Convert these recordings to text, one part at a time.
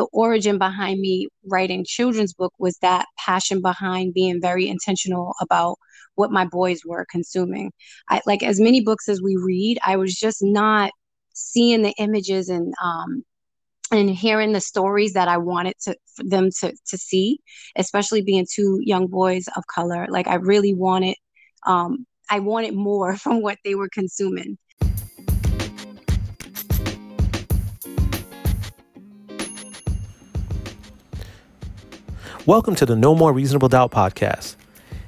the origin behind me writing children's book was that passion behind being very intentional about what my boys were consuming. I like as many books as we read, I was just not seeing the images and um and hearing the stories that I wanted to them to to see, especially being two young boys of color. Like I really wanted um I wanted more from what they were consuming. Welcome to the No More Reasonable Doubt podcast.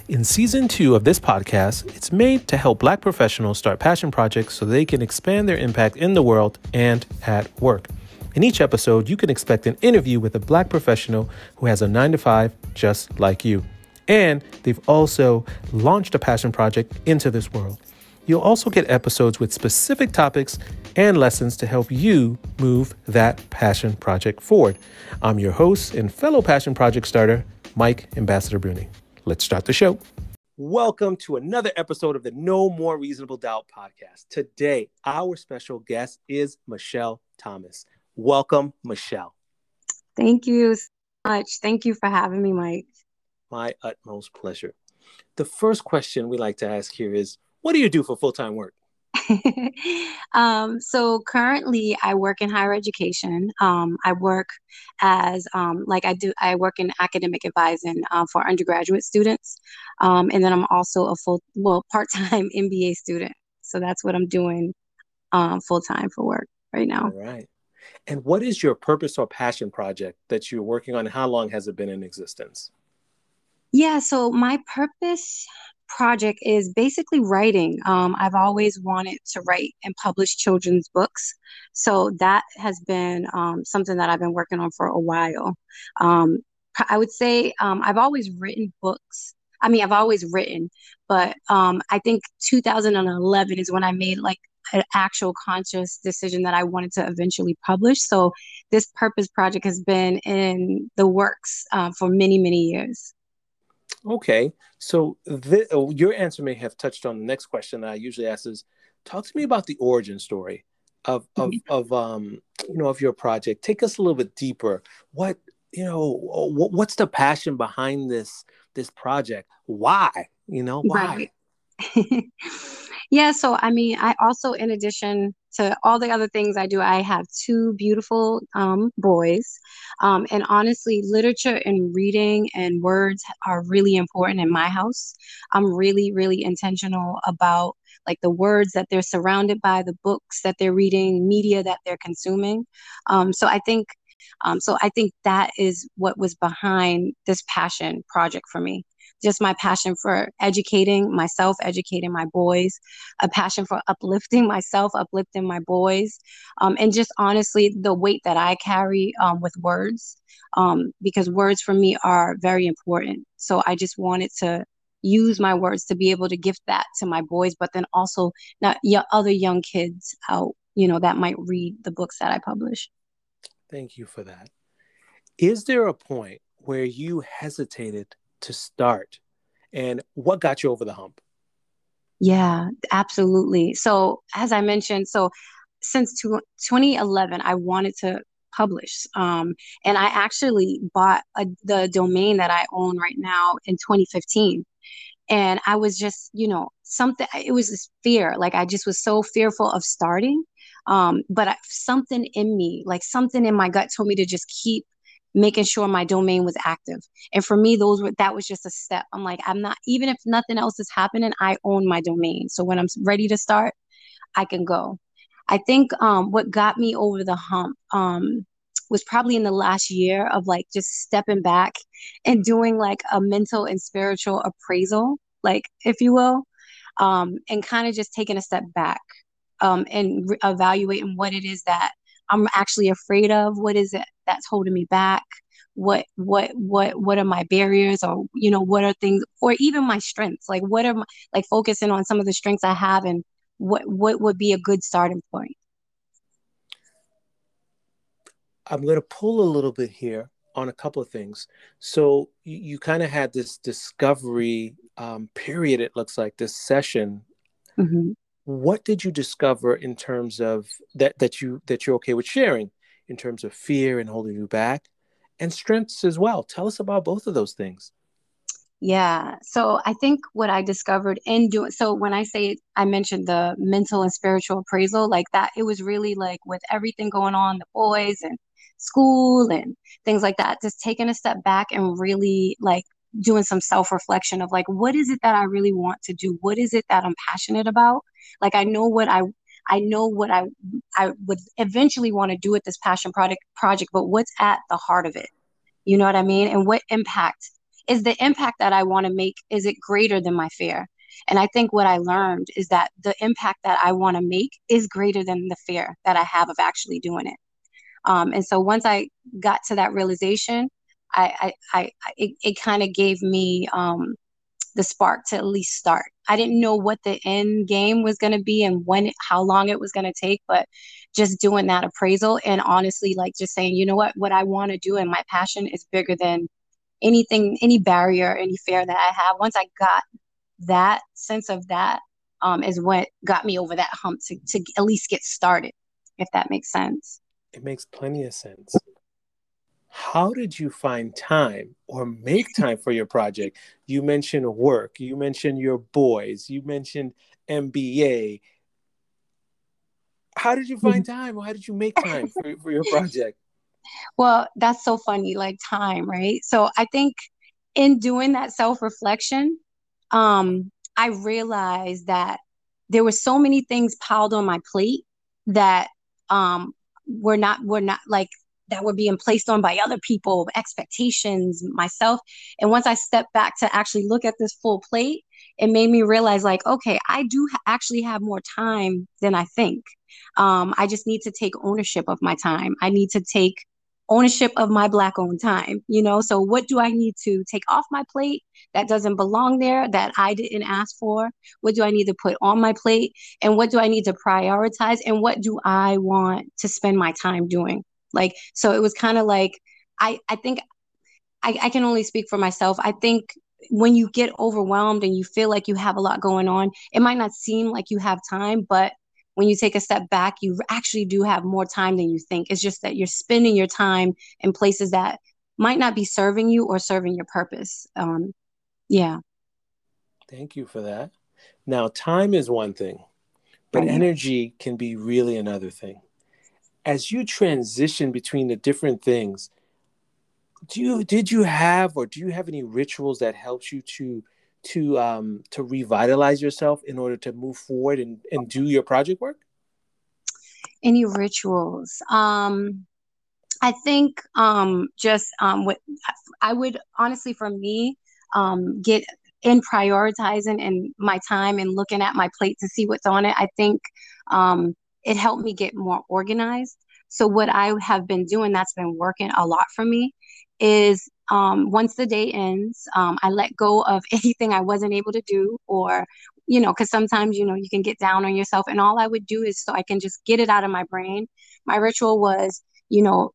In season two of this podcast, it's made to help Black professionals start passion projects so they can expand their impact in the world and at work. In each episode, you can expect an interview with a Black professional who has a nine to five just like you. And they've also launched a passion project into this world. You'll also get episodes with specific topics and lessons to help you move that passion project forward. I'm your host and fellow passion project starter, Mike Ambassador Bruni. Let's start the show. Welcome to another episode of the No More Reasonable Doubt podcast. Today, our special guest is Michelle Thomas. Welcome, Michelle. Thank you so much. Thank you for having me, Mike. My utmost pleasure. The first question we like to ask here is what do you do for full time work? um, so currently, I work in higher education. Um, I work as um, like I do. I work in academic advising uh, for undergraduate students, um, and then I'm also a full, well, part time MBA student. So that's what I'm doing um, full time for work right now. All right. And what is your purpose or passion project that you're working on? How long has it been in existence? Yeah, so my purpose project is basically writing. Um, I've always wanted to write and publish children's books. So that has been um, something that I've been working on for a while. Um, I would say um, I've always written books. I mean, I've always written, but um, I think 2011 is when I made like an actual conscious decision that I wanted to eventually publish. So this purpose project has been in the works uh, for many, many years. Okay, so th- oh, your answer may have touched on the next question that I usually ask is, talk to me about the origin story of of mm-hmm. of um you know of your project. Take us a little bit deeper. What you know what, what's the passion behind this this project? Why you know why? Right. yeah, so I mean, I also in addition to all the other things I do, I have two beautiful um, boys. Um, and honestly, literature and reading and words are really important in my house. I'm really, really intentional about like the words that they're surrounded by, the books that they're reading, media that they're consuming. Um, so I think um, so I think that is what was behind this passion project for me just my passion for educating myself, educating my boys, a passion for uplifting myself, uplifting my boys, um, and just honestly the weight that I carry um, with words, um, because words for me are very important. So I just wanted to use my words to be able to gift that to my boys, but then also not y- other young kids out, you know, that might read the books that I publish. Thank you for that. Is there a point where you hesitated to start and what got you over the hump? Yeah absolutely. So as i mentioned so since 2011 i wanted to publish um, and i actually bought a, the domain that i own right now in 2015 and i was just you know something it was this fear like i just was so fearful of starting um, but I, something in me like something in my gut told me to just keep making sure my domain was active. And for me, those were that was just a step. I'm like, I'm not even if nothing else is happening, I own my domain. So when I'm ready to start, I can go. I think um, what got me over the hump um, was probably in the last year of like just stepping back and doing like a mental and spiritual appraisal, like if you will, um, and kind of just taking a step back um, and re- evaluating what it is that I'm actually afraid of? What is it that's holding me back? What what what what are my barriers or you know what are things or even my strengths? Like what are my, like focusing on some of the strengths I have and what what would be a good starting point? I'm going to pull a little bit here on a couple of things. So you, you kind of had this discovery um, period. It looks like this session mm-hmm what did you discover in terms of that that you that you're okay with sharing in terms of fear and holding you back, and strengths as well. Tell us about both of those things. Yeah. So I think what I discovered in doing so when I say I mentioned the mental and spiritual appraisal, like that, it was really like with everything going on, the boys and school and things like that, just taking a step back and really like doing some self-reflection of like what is it that I really want to do? What is it that I'm passionate about? Like I know what I I know what I I would eventually want to do with this passion project project, but what's at the heart of it? You know what I mean? And what impact is the impact that I want to make is it greater than my fear? And I think what I learned is that the impact that I want to make is greater than the fear that I have of actually doing it. Um, and so once I got to that realization, I, I, I it, it kind of gave me um, the spark to at least start. I didn't know what the end game was going to be and when, how long it was going to take, but just doing that appraisal and honestly, like just saying, you know what, what I want to do and my passion is bigger than anything, any barrier, any fear that I have. Once I got that sense of that, um, is what got me over that hump to, to at least get started, if that makes sense. It makes plenty of sense. How did you find time or make time for your project? You mentioned work, you mentioned your boys, you mentioned MBA. How did you find time? Or how did you make time for, for your project? Well, that's so funny, like time, right? So I think in doing that self reflection, um, I realized that there were so many things piled on my plate that um, were not were not like that were being placed on by other people, expectations, myself. And once I stepped back to actually look at this full plate, it made me realize like, okay, I do ha- actually have more time than I think. Um, I just need to take ownership of my time. I need to take ownership of my black owned time you know so what do i need to take off my plate that doesn't belong there that i didn't ask for what do i need to put on my plate and what do i need to prioritize and what do i want to spend my time doing like so it was kind of like i i think I, I can only speak for myself i think when you get overwhelmed and you feel like you have a lot going on it might not seem like you have time but when you take a step back, you actually do have more time than you think. It's just that you're spending your time in places that might not be serving you or serving your purpose. Um, yeah. Thank you for that. Now, time is one thing, but energy can be really another thing. As you transition between the different things, do you did you have or do you have any rituals that helps you to to um, to revitalize yourself in order to move forward and, and do your project work? Any rituals? Um, I think um, just um, what I would honestly, for me, um, get in prioritizing and my time and looking at my plate to see what's on it. I think um, it helped me get more organized. So what I have been doing that's been working a lot for me is um, once the day ends, um, I let go of anything I wasn't able to do, or, you know, because sometimes, you know, you can get down on yourself. And all I would do is so I can just get it out of my brain. My ritual was, you know,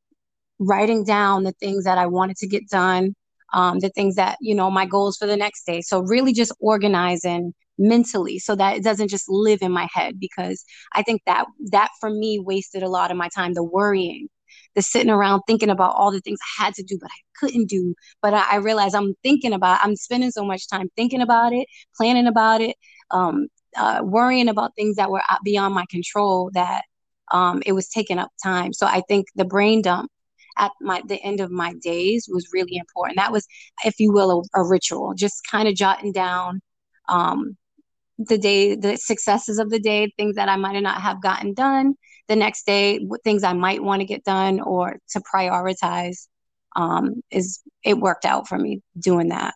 writing down the things that I wanted to get done, um, the things that, you know, my goals for the next day. So really just organizing mentally so that it doesn't just live in my head because I think that that for me wasted a lot of my time, the worrying the sitting around thinking about all the things I had to do, but I couldn't do. But I, I realized I'm thinking about, I'm spending so much time thinking about it, planning about it, um, uh, worrying about things that were beyond my control that um, it was taking up time. So I think the brain dump at my the end of my days was really important. That was, if you will, a, a ritual, just kind of jotting down um, the day, the successes of the day, things that I might not have gotten done, the next day things I might want to get done or to prioritize um, is it worked out for me doing that.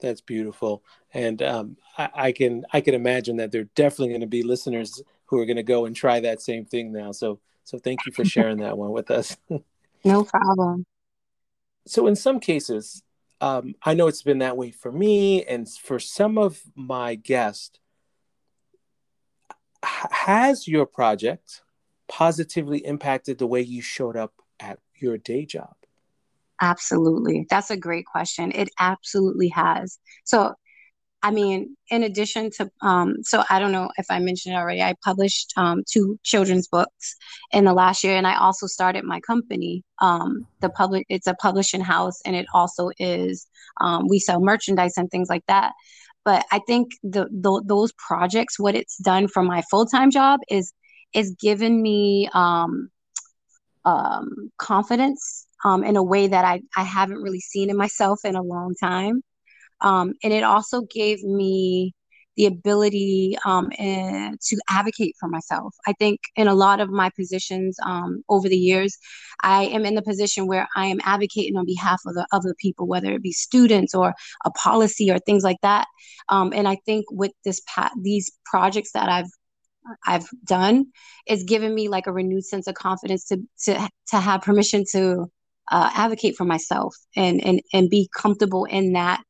That's beautiful, and um, I, I, can I can imagine that there are definitely going to be listeners who are going to go and try that same thing now. So so thank you for sharing that one with us. no problem. So in some cases, um, I know it's been that way for me, and for some of my guests. Has your project positively impacted the way you showed up at your day job? Absolutely. That's a great question. It absolutely has. So I mean, in addition to, um, so I don't know if I mentioned already, I published um, two children's books in the last year, and I also started my company. Um, the public, it's a publishing house, and it also is um, we sell merchandise and things like that. But I think the, the those projects, what it's done for my full time job is is given me um, um, confidence in a way that I, I haven't really seen in myself in a long time. Um, and it also gave me the ability um, and to advocate for myself. I think in a lot of my positions um, over the years, I am in the position where I am advocating on behalf of the other people, whether it be students or a policy or things like that. Um, and I think with this pa- these projects that I've I've done, it's given me like a renewed sense of confidence to to to have permission to uh, advocate for myself and and and be comfortable in that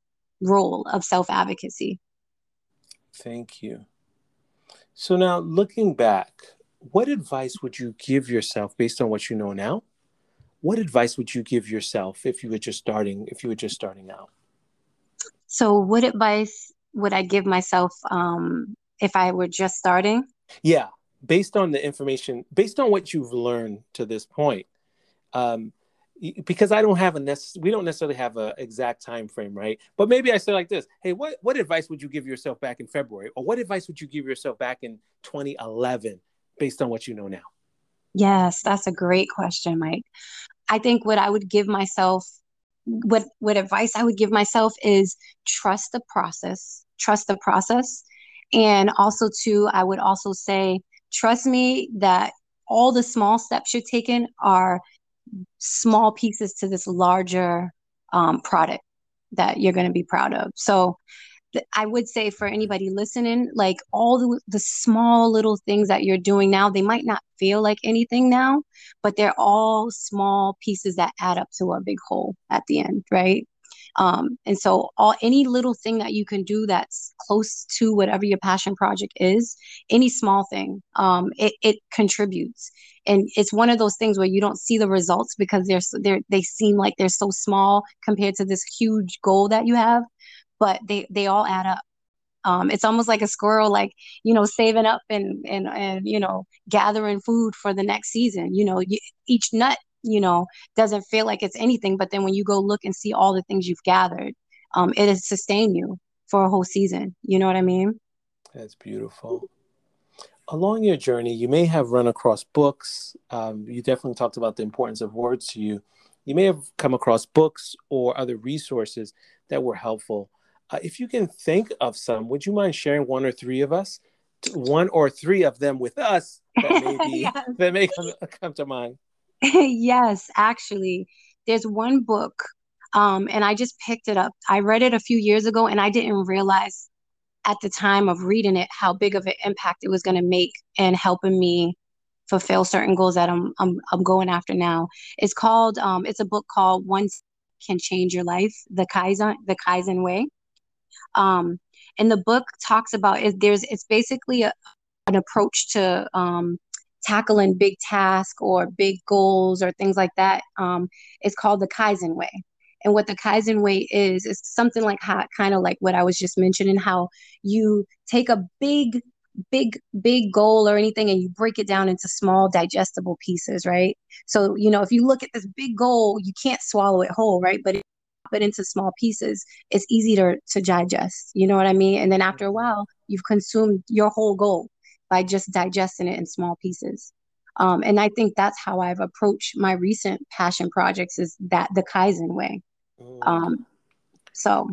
role of self advocacy. Thank you. So now looking back, what advice would you give yourself based on what you know now? What advice would you give yourself if you were just starting if you were just starting out? So what advice would I give myself um, if I were just starting? Yeah, based on the information, based on what you've learned to this point, um, because I don't have a nec- we don't necessarily have an exact time frame, right? But maybe I say like this: Hey, what what advice would you give yourself back in February, or what advice would you give yourself back in 2011, based on what you know now? Yes, that's a great question, Mike. I think what I would give myself, what what advice I would give myself is trust the process, trust the process, and also too, I would also say trust me that all the small steps you're taking are small pieces to this larger um, product that you're going to be proud of. So I would say for anybody listening, like all the, the small little things that you're doing now, they might not feel like anything now, but they're all small pieces that add up to a big whole at the end, right? Um, and so all any little thing that you can do that's close to whatever your passion project is, any small thing, um, it, it contributes. And it's one of those things where you don't see the results because they're, they're they seem like they're so small compared to this huge goal that you have, but they they all add up. Um, it's almost like a squirrel, like you know, saving up and and and you know, gathering food for the next season. You know, you, each nut you know doesn't feel like it's anything but then when you go look and see all the things you've gathered um it has sustained you for a whole season. You know what i mean? That's beautiful. Along your journey you may have run across books. Um, you definitely talked about the importance of words to you. You may have come across books or other resources that were helpful. Uh, if you can think of some would you mind sharing one or three of us? One or three of them with us that may, be, yes. that may come, come to mind yes, actually, there's one book, um, and I just picked it up. I read it a few years ago, and I didn't realize at the time of reading it how big of an impact it was going to make in helping me fulfill certain goals that I'm I'm, I'm going after now. It's called um, it's a book called Once Can Change Your Life: The Kaizen The Kaizen Way. Um, and the book talks about is there's it's basically a, an approach to um, tackling big tasks or big goals or things like that um, is called the Kaizen way. And what the Kaizen way is, is something like how, kind of like what I was just mentioning, how you take a big, big, big goal or anything and you break it down into small, digestible pieces, right? So, you know, if you look at this big goal, you can't swallow it whole, right? But it, it into small pieces, it's easy to, to digest. You know what I mean? And then after a while, you've consumed your whole goal by just digesting it in small pieces. Um, and I think that's how I've approached my recent passion projects is that the Kaizen way. Mm. Um, so.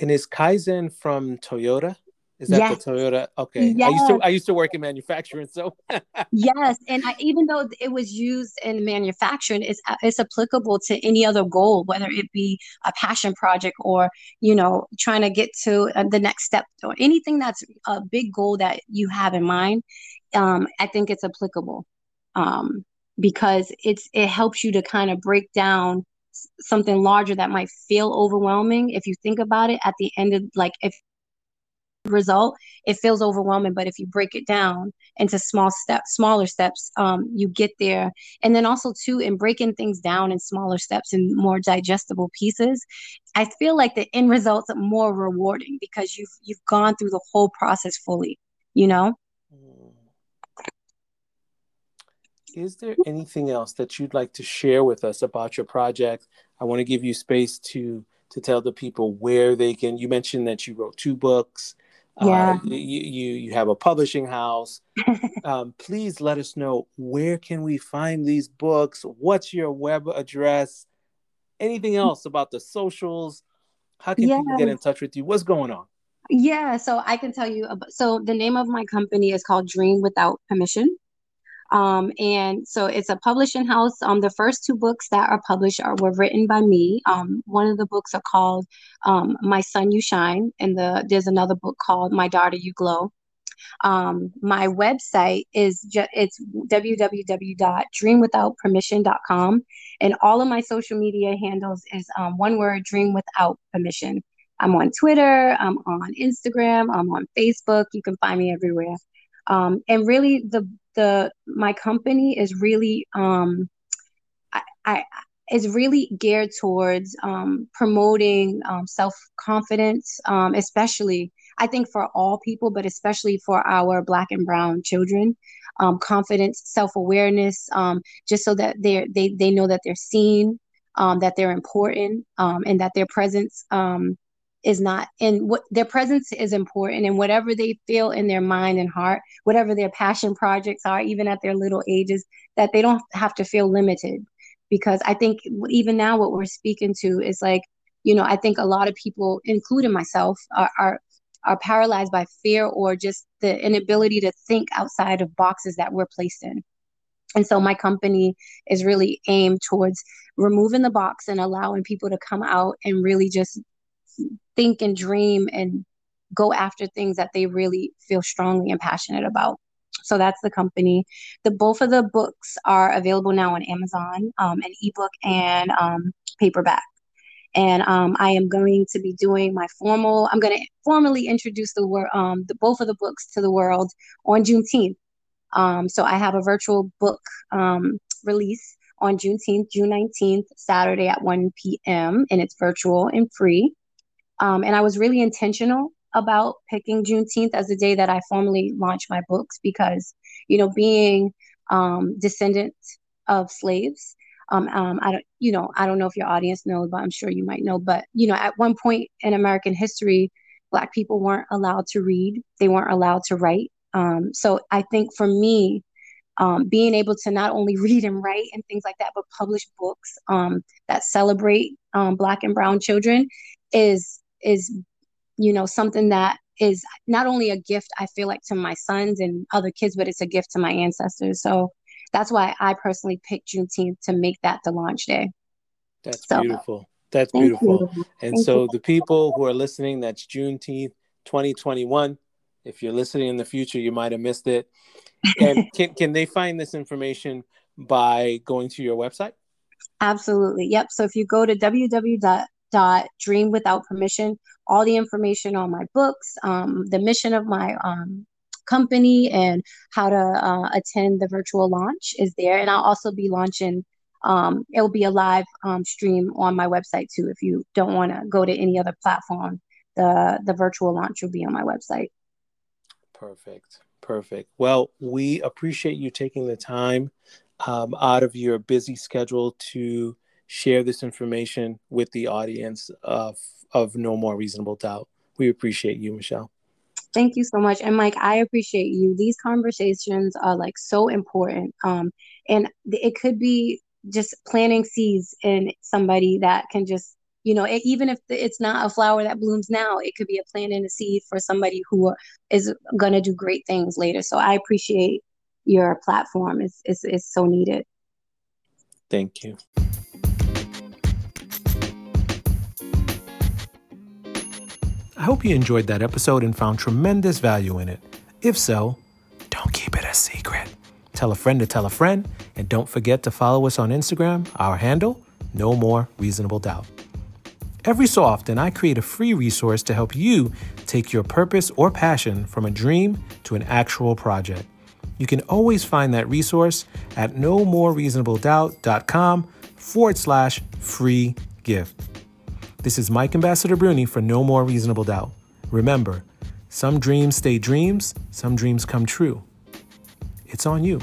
And is Kaizen from Toyota? Is that yes. the Toyota? Okay. Yes. I used to I used to work in manufacturing, so yes. And I, even though it was used in manufacturing, it's it's applicable to any other goal, whether it be a passion project or you know trying to get to uh, the next step or anything that's a big goal that you have in mind. Um, I think it's applicable um, because it's it helps you to kind of break down something larger that might feel overwhelming if you think about it at the end of like if result, it feels overwhelming. But if you break it down into small steps, smaller steps, um, you get there. And then also too, in breaking things down in smaller steps and more digestible pieces, I feel like the end results are more rewarding because you've you've gone through the whole process fully. You know. Is there anything else that you'd like to share with us about your project? I want to give you space to to tell the people where they can. You mentioned that you wrote two books. Uh, yeah. Uh, you, you you have a publishing house. um, please let us know where can we find these books. What's your web address? Anything else about the socials? How can people get in touch with you? What's going on? Yeah, so I can tell you. About, so the name of my company is called Dream Without Permission. Um, and so it's a publishing house. Um, the first two books that are published are were written by me. Um, one of the books are called um, "My Son You Shine," and the there's another book called "My Daughter You Glow." Um, my website is just it's www.dreamwithoutpermission.com, and all of my social media handles is um, one word: Dream Without Permission. I'm on Twitter, I'm on Instagram, I'm on Facebook. You can find me everywhere. Um, and really, the the my company is really um, I, I is really geared towards um, promoting um, self confidence, um, especially I think for all people, but especially for our Black and Brown children. Um, confidence, self awareness, um, just so that they they they know that they're seen, um, that they're important, and that their presence is not and what their presence is important and whatever they feel in their mind and heart whatever their passion projects are even at their little ages that they don't have to feel limited. Because i think even now what we're speaking to is like you know i think a lot of people including myself are, are are paralyzed by fear or just the inability to think outside of boxes that we're placed in. And so my company is really aimed towards removing the box and allowing people to come out and really just think and dream and go after things that they really feel strongly and passionate about. So that's the company. The both of the books are available now on Amazon, um, an ebook and um, paperback. And um, I am going to be doing my formal. I'm going to formally introduce the word, um, the both of the books to the world on Juneteenth. Um, so I have a virtual book um, release on Juneteenth, June 19th, Saturday at 1 p.m. and it's virtual and free. Um, and I was really intentional about picking Juneteenth as the day that I formally launched my books because, you know, being um, descendant of slaves, um, um, I don't, you know, I don't know if your audience knows, but I'm sure you might know. But you know, at one point in American history, Black people weren't allowed to read; they weren't allowed to write. Um, so I think for me, um, being able to not only read and write and things like that, but publish books um, that celebrate um, Black and Brown children is is you know something that is not only a gift I feel like to my sons and other kids, but it's a gift to my ancestors. So that's why I personally picked Juneteenth to make that the launch day. That's so, beautiful. That's beautiful. You. And thank so you. the people who are listening, that's Juneteenth 2021. If you're listening in the future, you might have missed it. And can, can they find this information by going to your website? Absolutely. Yep. So if you go to www dream without permission. All the information on my books um, the mission of my um, company and how to uh, attend the virtual launch is there. And i'll also be launching um, it'll be a live um, stream on my website too if you don't want to go to any other platform. The the virtual launch will be on my website. Perfect. Perfect. Well we appreciate you taking the time um, out of your busy schedule to share this information with the audience of of No More Reasonable Doubt. We appreciate you, Michelle. Thank you so much. And Mike, I appreciate you. These conversations are like so important. Um, and it could be just planting seeds in somebody that can just, you know, it, even if it's not a flower that blooms now, it could be a plant and a seed for somebody who is going to do great things later. So I appreciate your platform. It's, it's, it's so needed. Thank you. Hope you enjoyed that episode and found tremendous value in it. If so, don't keep it a secret. Tell a friend to tell a friend, and don't forget to follow us on Instagram. Our handle, No More Reasonable Doubt. Every so often, I create a free resource to help you take your purpose or passion from a dream to an actual project. You can always find that resource at no more reasonable doubt.com forward slash free gift. This is Mike Ambassador Bruni for No More Reasonable Doubt. Remember, some dreams stay dreams, some dreams come true. It's on you.